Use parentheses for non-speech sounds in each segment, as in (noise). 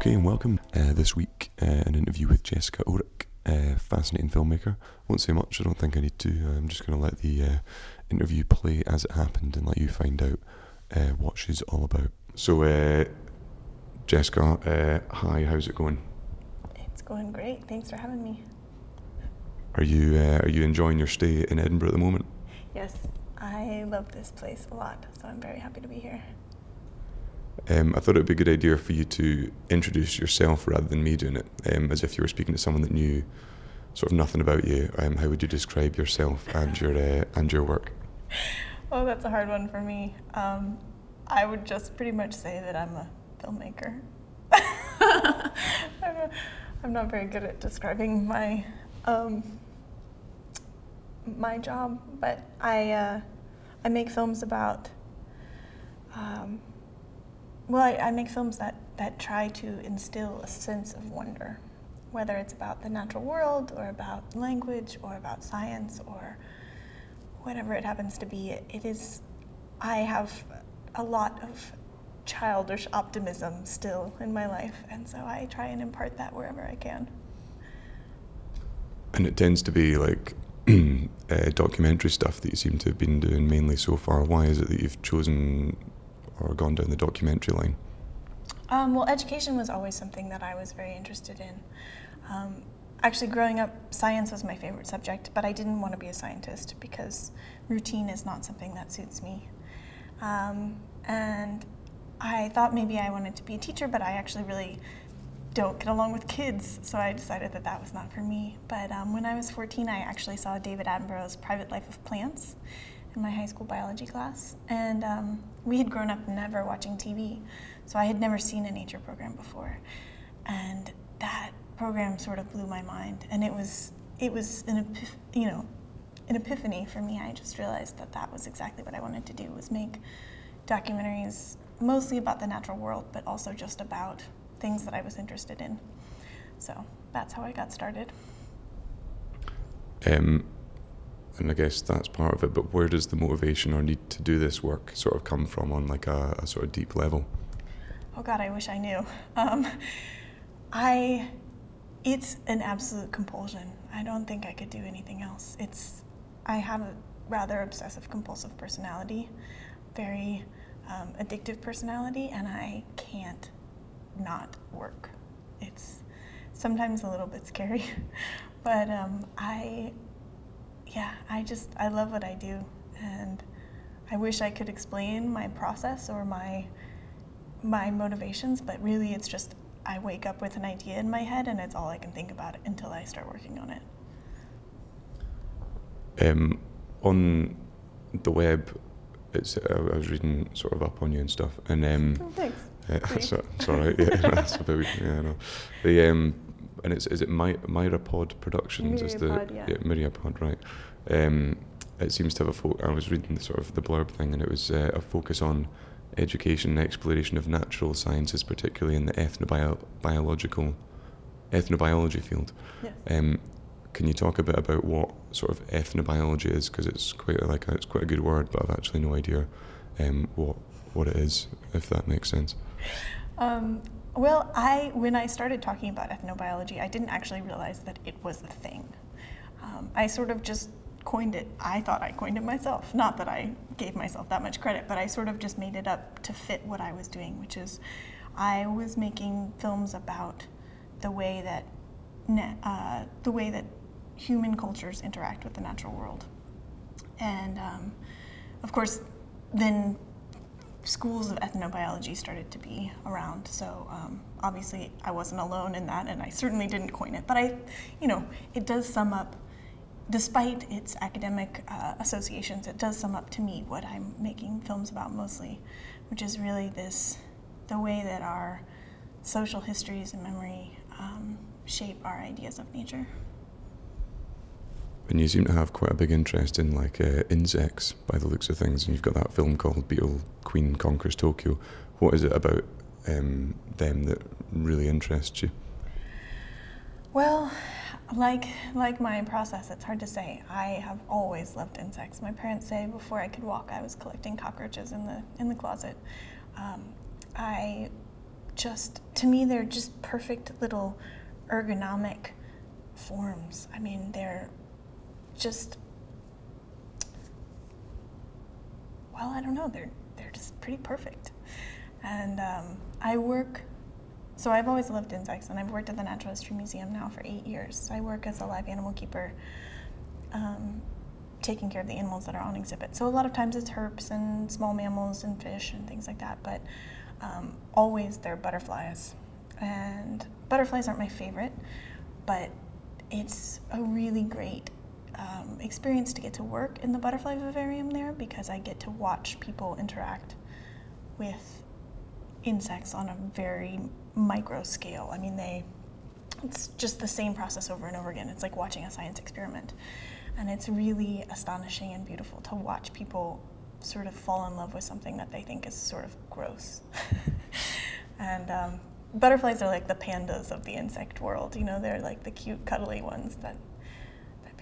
Okay, and welcome. Uh, this week, uh, an interview with Jessica Oreck, uh, fascinating filmmaker. Won't say much, I don't think I need to. I'm just going to let the uh, interview play as it happened and let you find out uh, what she's all about. So, uh, Jessica, hi, how's it going? It's going great. Thanks for having me. Are you uh, are you enjoying your stay in Edinburgh at the moment? Yes, I love this place a lot, so I'm very happy to be here. Um, I thought it would be a good idea for you to introduce yourself rather than me doing it, um, as if you were speaking to someone that knew sort of nothing about you. Um, how would you describe yourself and your uh, and your work? (laughs) Oh, that's a hard one for me. Um, I would just pretty much say that I'm a filmmaker. (laughs) I'm, not, I'm not very good at describing my um, my job, but I uh, I make films about. Um, well, I, I make films that, that try to instill a sense of wonder, whether it's about the natural world or about language or about science or whatever it happens to be. It, it is, I have a lot of childish optimism still in my life, and so I try and impart that wherever I can. And it tends to be like (clears throat) uh, documentary stuff that you seem to have been doing mainly so far. Why is it that you've chosen or gone down the documentary line? Um, well, education was always something that I was very interested in. Um, actually, growing up, science was my favorite subject, but I didn't want to be a scientist because routine is not something that suits me. Um, and I thought maybe I wanted to be a teacher, but I actually really don't get along with kids, so I decided that that was not for me. But um, when I was 14, I actually saw David Attenborough's Private Life of Plants in my high school biology class, and um, we had grown up never watching TV, so I had never seen a nature program before, and that program sort of blew my mind, and it was it was an epiph- you know an epiphany for me. I just realized that that was exactly what I wanted to do was make documentaries mostly about the natural world, but also just about things that I was interested in. So that's how I got started. Um, and I guess that's part of it. But where does the motivation or need to do this work sort of come from on like a, a sort of deep level? Oh God, I wish I knew. (laughs) Um, I, it's an absolute compulsion. I don't think I could do anything else. It's, I have a rather obsessive compulsive personality, very um, addictive personality, and I can't not work. It's sometimes a little bit scary, (laughs) but um, I yeah, I just I love what I do, and I wish I could explain my process or my my motivations, but really it's just I wake up with an idea in my head, and it's all I can think about until I start working on it. Um, on the web, it's I was reading sort of up on you and stuff, and um, oh, Uh, it's, it's all right. Yeah, that's a bit. Yeah, I know. The um, and it's is it My, Myriapod Productions? is the yeah. yeah Myriapod, right? Um, it seems to have a. Fo- I was reading the sort of the blurb thing, and it was uh, a focus on education and exploration of natural sciences, particularly in the ethnobiological ethnobiology field. Yes. Um, can you talk a bit about what sort of ethnobiology is? Because it's quite a, like a, it's quite a good word, but I've actually no idea um, what what it is, if that makes sense. Um, well, I when I started talking about ethnobiology, I didn't actually realize that it was a thing. Um, I sort of just coined it. I thought I coined it myself. Not that I gave myself that much credit, but I sort of just made it up to fit what I was doing, which is I was making films about the way that uh, the way that human cultures interact with the natural world, and um, of course, then schools of ethnobiology started to be around. So um, obviously, I wasn't alone in that, and I certainly didn't coin it. But I, you know, it does sum up, despite its academic uh, associations, it does sum up to me what I'm making films about mostly, which is really this, the way that our social histories and memory um, shape our ideas of nature. And you seem to have quite a big interest in like uh, insects by the looks of things. And you've got that film called Beetle Queen Conquers Tokyo. What is it about um, them that really interests you? Well, like like my process, it's hard to say. I have always loved insects. My parents say before I could walk, I was collecting cockroaches in the in the closet. Um, I just to me they're just perfect little ergonomic forms. I mean they're just well I don't know they're they're just pretty perfect. And um, I work so I've always loved insects, and I've worked at the Natural History Museum now for eight years. I work as a live animal keeper, um, taking care of the animals that are on exhibit. So a lot of times it's herps and small mammals and fish and things like that, but um, always they're butterflies. And butterflies aren't my favorite, but it's a really great um, experience to get to work in the butterfly vivarium there because I get to watch people interact with insects on a very micro scale. I mean, they it's just the same process over and over again. It's like watching a science experiment. And it's really astonishing and beautiful to watch people sort of fall in love with something that they think is sort of gross. (laughs) and um, butterflies are like the pandas of the insect world. You know, they're like the cute, cuddly ones that,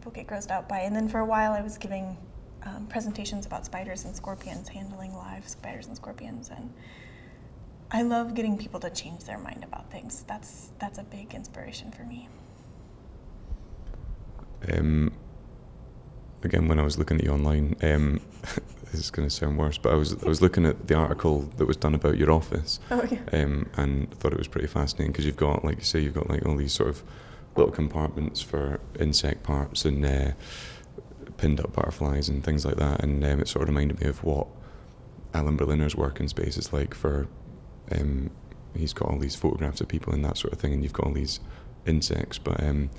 people get grossed out by. And then for a while, I was giving um, presentations about spiders and scorpions, handling live spiders and scorpions. And I love getting people to change their mind about things. That's that's a big inspiration for me. Um, again, when I was looking at you online, um, (laughs) this is going to sound worse, but I was I was looking at the article that was done about your office, oh, yeah. um, and thought it was pretty fascinating because you've got, like you say, you've got like all these sort of little compartments for insect parts and uh, pinned up butterflies and things like that, and um, it sort of reminded me of what Alan Berliner's working space is like for um, he's got all these photographs of people and that sort of thing, and you've got all these insects. But um,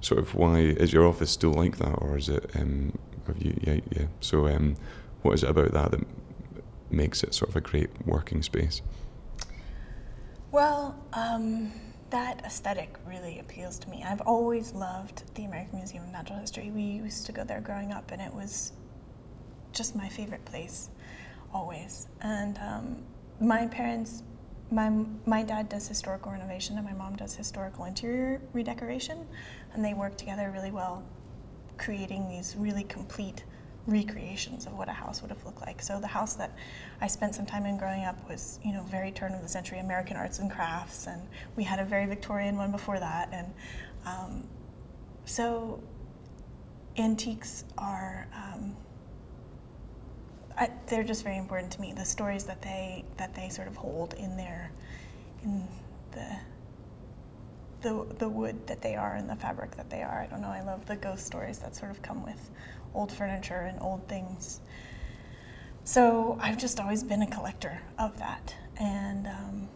sort of, why is your office still like that, or is it? Um, have you? Yeah, yeah. So, um, what is it about that that makes it sort of a great working space? Well, um, that aesthetic really appeals to me. I've always loved the American Museum of Natural History. We used to go there growing up, and it was just my favorite place, always. And um, my parents, my my dad does historical renovation and my mom does historical interior redecoration, and they work together really well, creating these really complete recreations of what a house would have looked like. So the house that I spent some time in growing up was, you know, very turn of the century American arts and crafts, and we had a very Victorian one before that, and um, so antiques are. Um, I, they're just very important to me. The stories that they that they sort of hold in their in the the the wood that they are and the fabric that they are. I don't know. I love the ghost stories that sort of come with old furniture and old things. So I've just always been a collector of that, and um,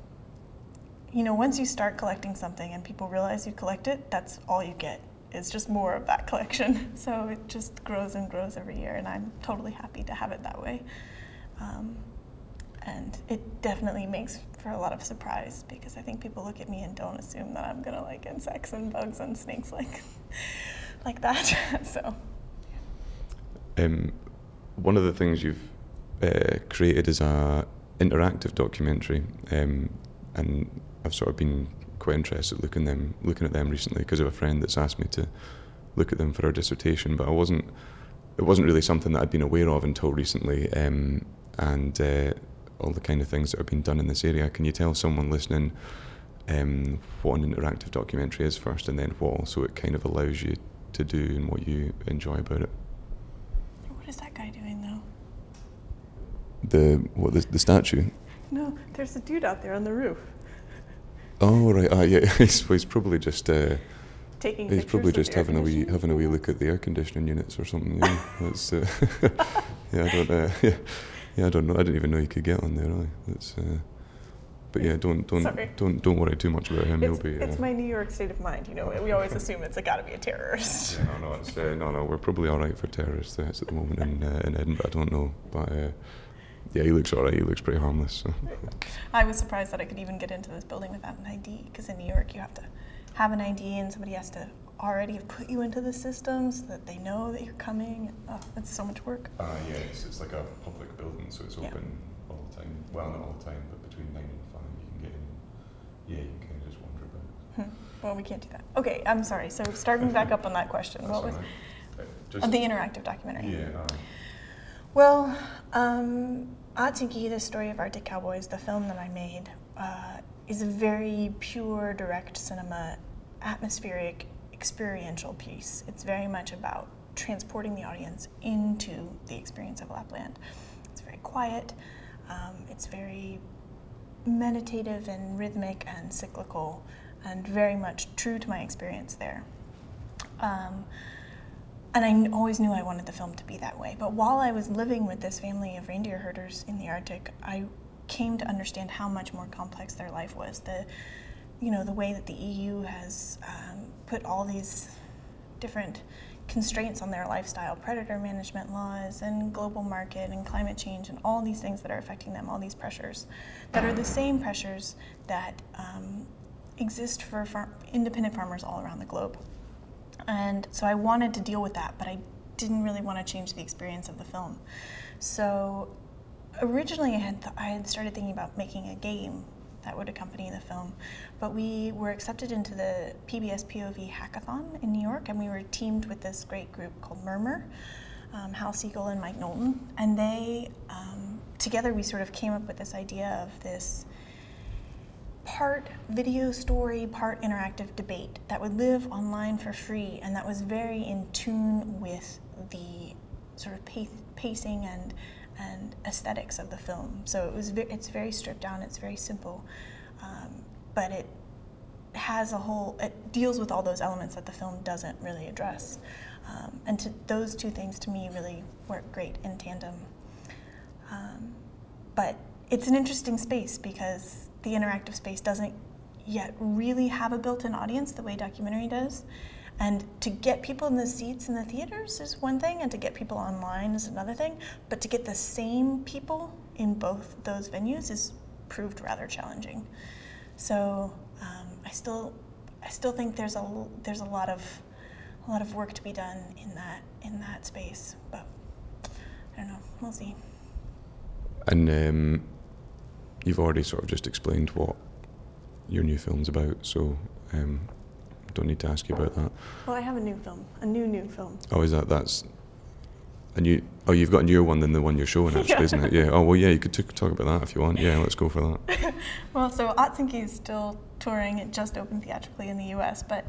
you know, once you start collecting something and people realize you collect it, that's all you get It's just more of that (laughs) collection. So it just grows and grows every year, and I'm totally happy to have it that way. Um, and it definitely makes for a lot of surprise because I think people look at me and don't assume that I'm gonna like insects and bugs and snakes like (laughs) like that. (laughs) so. Um, one of the things you've uh, created is a interactive documentary, um, and I've sort of been quite interested looking them looking at them recently because of a friend that's asked me to look at them for our dissertation. But I wasn't. It wasn't really something that I'd been aware of until recently, um, and uh, all the kind of things that have been done in this area. Can you tell someone listening um, what an interactive documentary is first, and then what also it kind of allows you to do and what you enjoy about it? What is that guy doing though? The what the, the statue? No, there's a dude out there on the roof. Oh right, uh, yeah. (laughs) He's, he's probably just uh, Taking he's probably just having a wee having a wee look at the air conditioning units or something. Yeah, (laughs) that's uh, (laughs) yeah. I don't uh, yeah, yeah. I don't know. I didn't even know you could get on there. Aye. That's uh, but yeah. Don't don't Sorry. don't don't worry too much about him. It's, He'll be. it's uh, my New York state of mind. You know, we always assume it's got to be a terrorist. yeah, no, no, it's, uh, no, no. We're probably all right for terrorist threats at the moment in uh, in Edinburgh. I don't know, but uh, yeah, he looks all right. He looks pretty harmless. So. I was surprised that I could even get into this building without an ID because in New York you have to have an ID and somebody has to already have put you into the system so that they know that you're coming. Oh, it's so much work. Uh, yeah, it's, it's like a public building, so it's Yeah. open all the time. Well, not all the time, but between nine and five, you can get in. Yeah, you can just wander about. Hmm. Well, we can't do that. Okay, I'm sorry. So starting back up on that question, what was Just, the interactive documentary? yeah. uh, Well, um, Aatsinki, the story of Arctic Cowboys, the film that I made, uh, is a very pure, direct cinema, atmospheric, experiential piece. It's very much about transporting the audience into the experience of Lapland. It's very quiet. Um, it's very meditative and rhythmic and cyclical, and very much true to my experience there. Um, and I always knew I wanted the film to be that way. But while I was living with this family of reindeer herders in the Arctic, I came to understand how much more complex their life was. The, you know, the way that the EU has um, put all these different constraints on their lifestyle, predator management laws, and global market, and climate change, and all these things that are affecting them, all these pressures that are the same pressures that um, exist for far- independent farmers all around the globe. And so I wanted to deal with that, but I didn't really want to change the experience of the film. So originally I had, th- I had started thinking about making a game that would accompany the film, but we were accepted into the PBS POV hackathon in New York, and we were teamed with this great group called Murmur, um, Hal Siegel and Mike Knowlton, and they um, together we sort of came up with this idea of this part video story, part interactive debate that would live online for free and that was very in tune with the sort of pace, pacing and and aesthetics of the film. So it was ve- it's very stripped down, it's very simple, um, but it has a whole it deals with all those elements that the film doesn't really address. Um, and to, those two things to me really work great in tandem. Um, but it's an interesting space because the interactive space doesn't yet really have a built-in audience the way documentary does. And to get people in the seats in the theaters is one thing, and to get people online is another thing. But to get the same people in both those venues is proved rather challenging. So um, I still, I still think there's a there's a lot of a lot of work to be done in that in that space. But I don't know. We'll see. And um, you've already sort of just explained what your new film's about, so um, don't need to ask you about that. Well, I have a new film, a new new film. Oh, is that that's a new? Oh, you've got a newer one than the one you're showing, (laughs) actually, Yeah. isn't it? Yeah. Oh, well, yeah. You could t- talk about that if you want. Yeah, let's go for that. (laughs) Well, so Aatsinki is still touring. It just opened theatrically in the U.S., but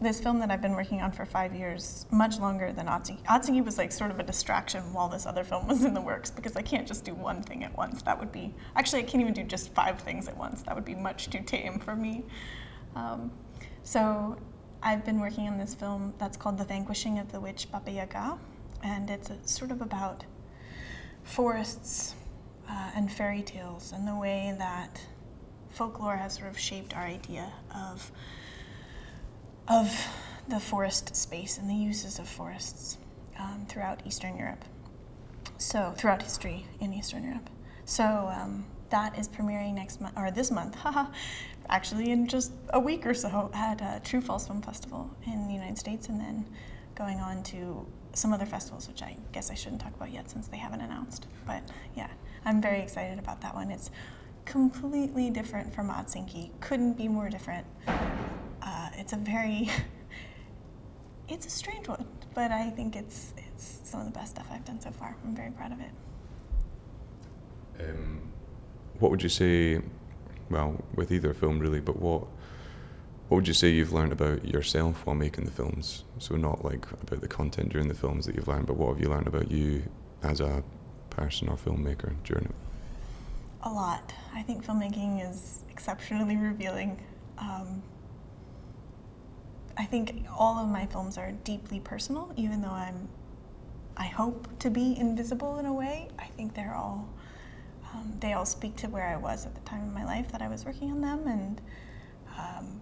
this film that I've been working on for five years, much longer than Aatsinki. Aatsinki was like sort of a distraction while this other film was in the works because I can't just do one thing at once. That would be actually I can't even do just five things at once. That would be much too tame for me. Um, so I've been working on this film that's called The Vanquishing of the Witch Baba Yaga, and it's sort of about forests uh, and fairy tales and the way that folklore has sort of shaped our idea of of the forest space and the uses of forests um, throughout Eastern Europe. So throughout history in Eastern Europe. So um, that is premiering next month or this month, (laughs) haha, actually in just a week or so at uh, True False Film Festival in the United States, and then going on to some other festivals, which I guess I shouldn't talk about yet since they haven't announced. But yeah, I'm very excited about that one. It's completely different from Aatsinki. Couldn't be more different. Uh, it's a very, (laughs) it's a strange one, but I think it's it's some of the best stuff I've done so far. I'm very proud of it. Um, what would you say? Well, with either film, really, but what what would you say you've learned about yourself while making the films? So not like about the content during the films that you've learned, but what have you learned about you as a person or filmmaker during it? A lot. I think filmmaking is exceptionally revealing. Um, I think all of my films are deeply personal, even though I'm, I hope to be invisible in a way. I think they're all, um, they all speak to where I was at the time of my life that I was working on them, and um,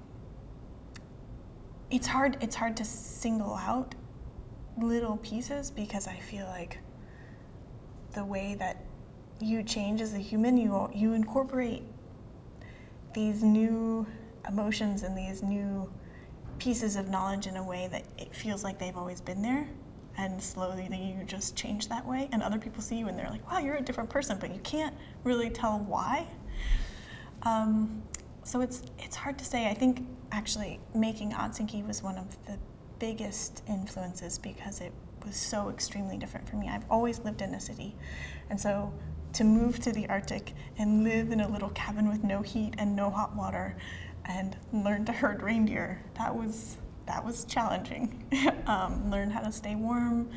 it's hard. It's hard to single out little pieces because I feel like the way that you change as a human, you you incorporate these new emotions and these new pieces of knowledge in a way that it feels like they've always been there and slowly you just change that way and other people see you and they're like wow you're a different person but you can't really tell why um, so it's it's hard to say. I think actually making Aatsinki was one of the biggest influences because it was so extremely different for me. I've always lived in a city, and so to move to the Arctic and live in a little cabin with no heat and no hot water, and learn to herd reindeer, that was that was challenging. (laughs) um, learn how to stay warm,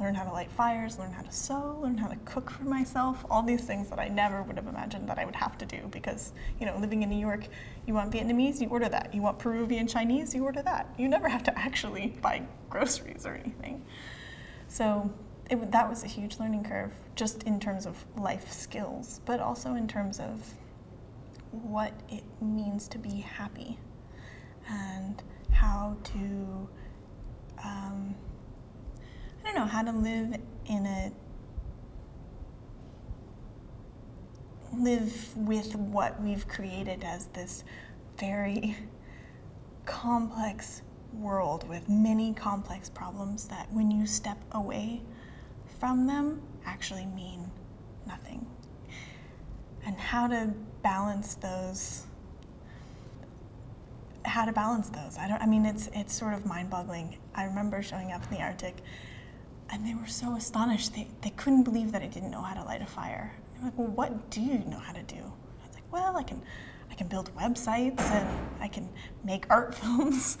learn how to light fires, learn how to sew, learn how to cook for myself, all these things that I never would have imagined that I would have to do because, you know, living in New York, you want Vietnamese, you order that. You want Peruvian Chinese, you order that. You never have to actually buy groceries or anything. So it, that was a huge learning curve, just in terms of life skills, but also in terms of what it means to be happy and how to. Um, I don't know how to live in a live with what we've created as this very complex world with many complex problems that when you step away from them actually mean nothing. And how to balance those how to balance those. I don't I mean it's it's sort of mind-boggling. I remember showing up in the Arctic and they were so astonished. They, they couldn't believe that I didn't know how to light a fire. They're like, well, what do you know how to do? I was like, well, I can, I can build websites and I can make art (laughs) films.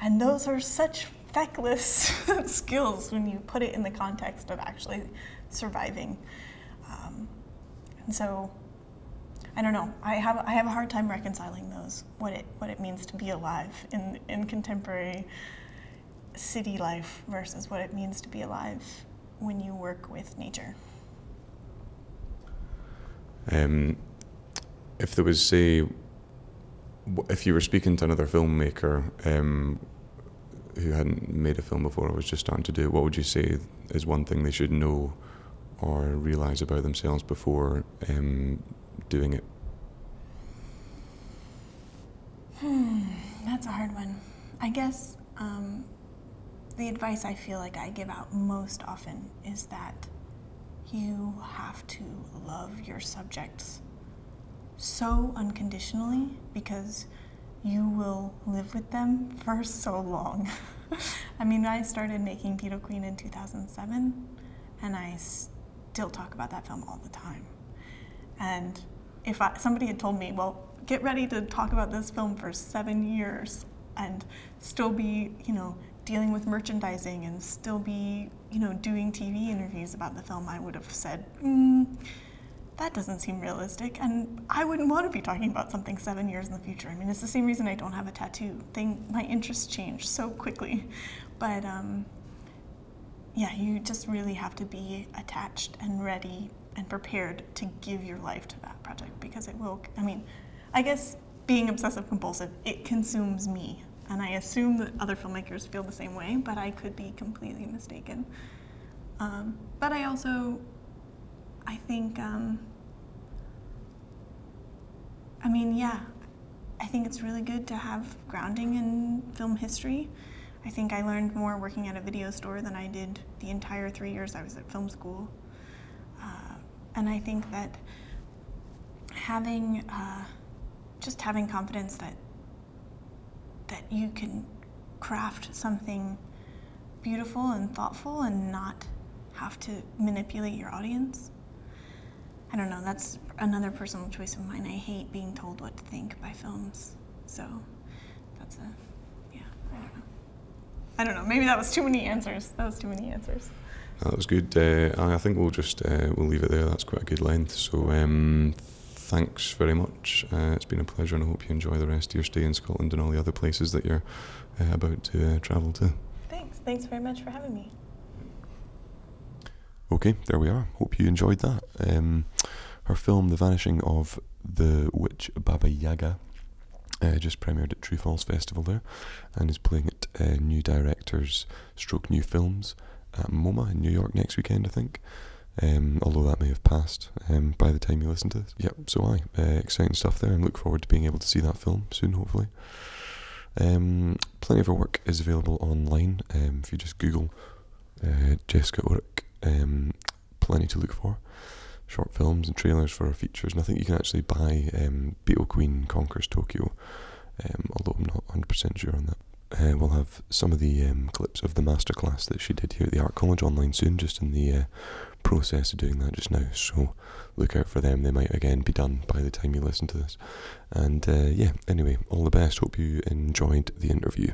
And those are such feckless (laughs) skills when you put it in the context of actually surviving. Um, and so, I don't know. I have I have a hard time reconciling those. What it what it means to be alive in in contemporary city life versus what it means to be alive when you work with nature? Um, if there was, say, if you were speaking to another filmmaker um, who hadn't made a film before or was just starting to do it, what would you say is one thing they should know or realize about themselves before um, doing it? Hmm, that's a hard one. I guess um, the advice I feel like I give out most often is that you have to love your subjects so unconditionally because you will live with them for so long. (laughs) I mean, I started making Beetle Queen in 2007, and I still talk about that film all the time. And if I, somebody had told me, well, get ready to talk about this film for seven years and still be, you know, dealing with merchandising and still be, you know, doing TV interviews about the film, I would have said, mm, that doesn't seem realistic. And I wouldn't want to be talking about something seven years in the future. I mean, it's the same reason I don't have a tattoo. Thing, my interests change so quickly. But um, yeah, you just really have to be attached and ready and prepared to give your life to that project because it will, I mean, I guess being obsessive compulsive, it consumes me and I assume that other filmmakers feel the same way, but I could be completely mistaken. Um, but I also, I think, um, I mean, yeah, I think it's really good to have grounding in film history. I think I learned more working at a video store than I did the entire three years I was at film school. And I think that having, uh, just having confidence that that you can craft something beautiful and thoughtful and not have to manipulate your audience. I don't know, that's another personal choice of mine. I hate being told what to think by films. So that's a, yeah, I don't know. I don't know, maybe that was too many answers. That was too many answers. That was good. Uh, I think we'll just uh, we'll leave it there. That's quite a good length. So um, thanks very much. Uh, it's been a pleasure, and I hope you enjoy the rest of your stay in Scotland and all the other places that you're uh, about to uh, travel to. Thanks. Thanks very much for having me. Okay, there we are. Hope you enjoyed that. Um, her film, The Vanishing of the Witch Baba Yaga, uh, just premiered at True/False Festival there, and is playing at uh, New Directors Stroke New Films at MoMA in New York next weekend, I think um, although that may have passed um, by the time you listen to this. Yep, so I. Uh, exciting stuff there, and look forward to being able to see that film soon, hopefully. Um, plenty of her work is available online. Um, if you just Google uh, Jessica Oreck, um, plenty to look for. short films and trailers for our features. And I think you can actually buy um, Beetle Queen Conquers Tokyo, although I'm not 100% sure on that. Uh, we'll have some of the um, clips of the masterclass that she did here at the Art College online soon, just in the uh, process of doing that just now. So look out for them. They might again be done by the time you listen to this. And uh, yeah, anyway, all the best. Hope you enjoyed the interview.